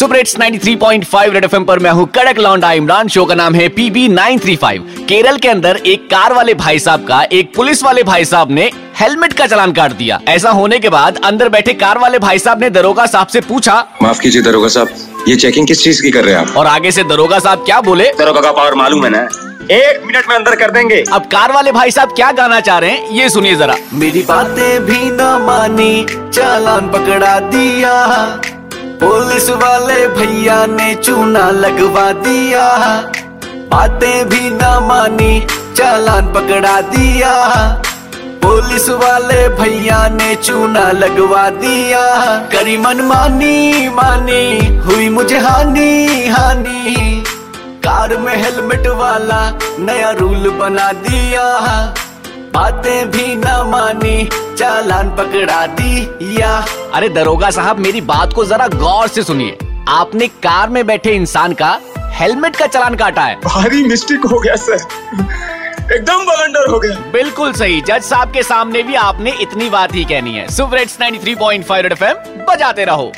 Super hits 93.5 red FM पर मैं हूँ कड़क लौंडा इमरान। शो का नाम है पीबी 935 केरल के अंदर एक कार वाले भाई साहब का एक पुलिस वाले भाई साहब ने हेलमेट का चलान काट दिया। ऐसा होने के बाद अंदर बैठे कार वाले भाई साहब ने दरोगा साहब से पूछा माफ़ कीजिए दरोगा साहब ये चेकिंग किस चीज़ की कर रहे हैं आप? और आगे से दरोगा साहब क्या बोले? दरोगा का पावर मालूम है ना? एक मिनट में अंदर कर देंगे। अब कार वाले भाई साहब क्या गाना चाह रहे हैं ये सुनिए जरा। मेरी बातें भी न मानी चालान पकड़ा दिया। पुलिस वाले भैया ने चूना लगवा दिया। बातें भी न मानी, चालान पकड़ा दिया। पुलिस वाले भैया ने चूना लगवा दिया। करी मन मानी मानी, हुई मुझे हानि हानि। कार में हेलमेट वाला नया रूल बना दिया। बातें भी ना मानी चालान पकड़ा दिया अरे दरोगा साहब मेरी बात को जरा गौर से सुनिए। आपने कार में बैठे इंसान का हेलमेट का चलान काटा है। भारी मिस्टेक हो गया सर। एकदम बलंडर हो गया। बिल्कुल सही। जज साहब के सामने भी आपने इतनी बात ही कहनी है। सुपर हिट्स 93.5 रेड एफएम बजाते रहो।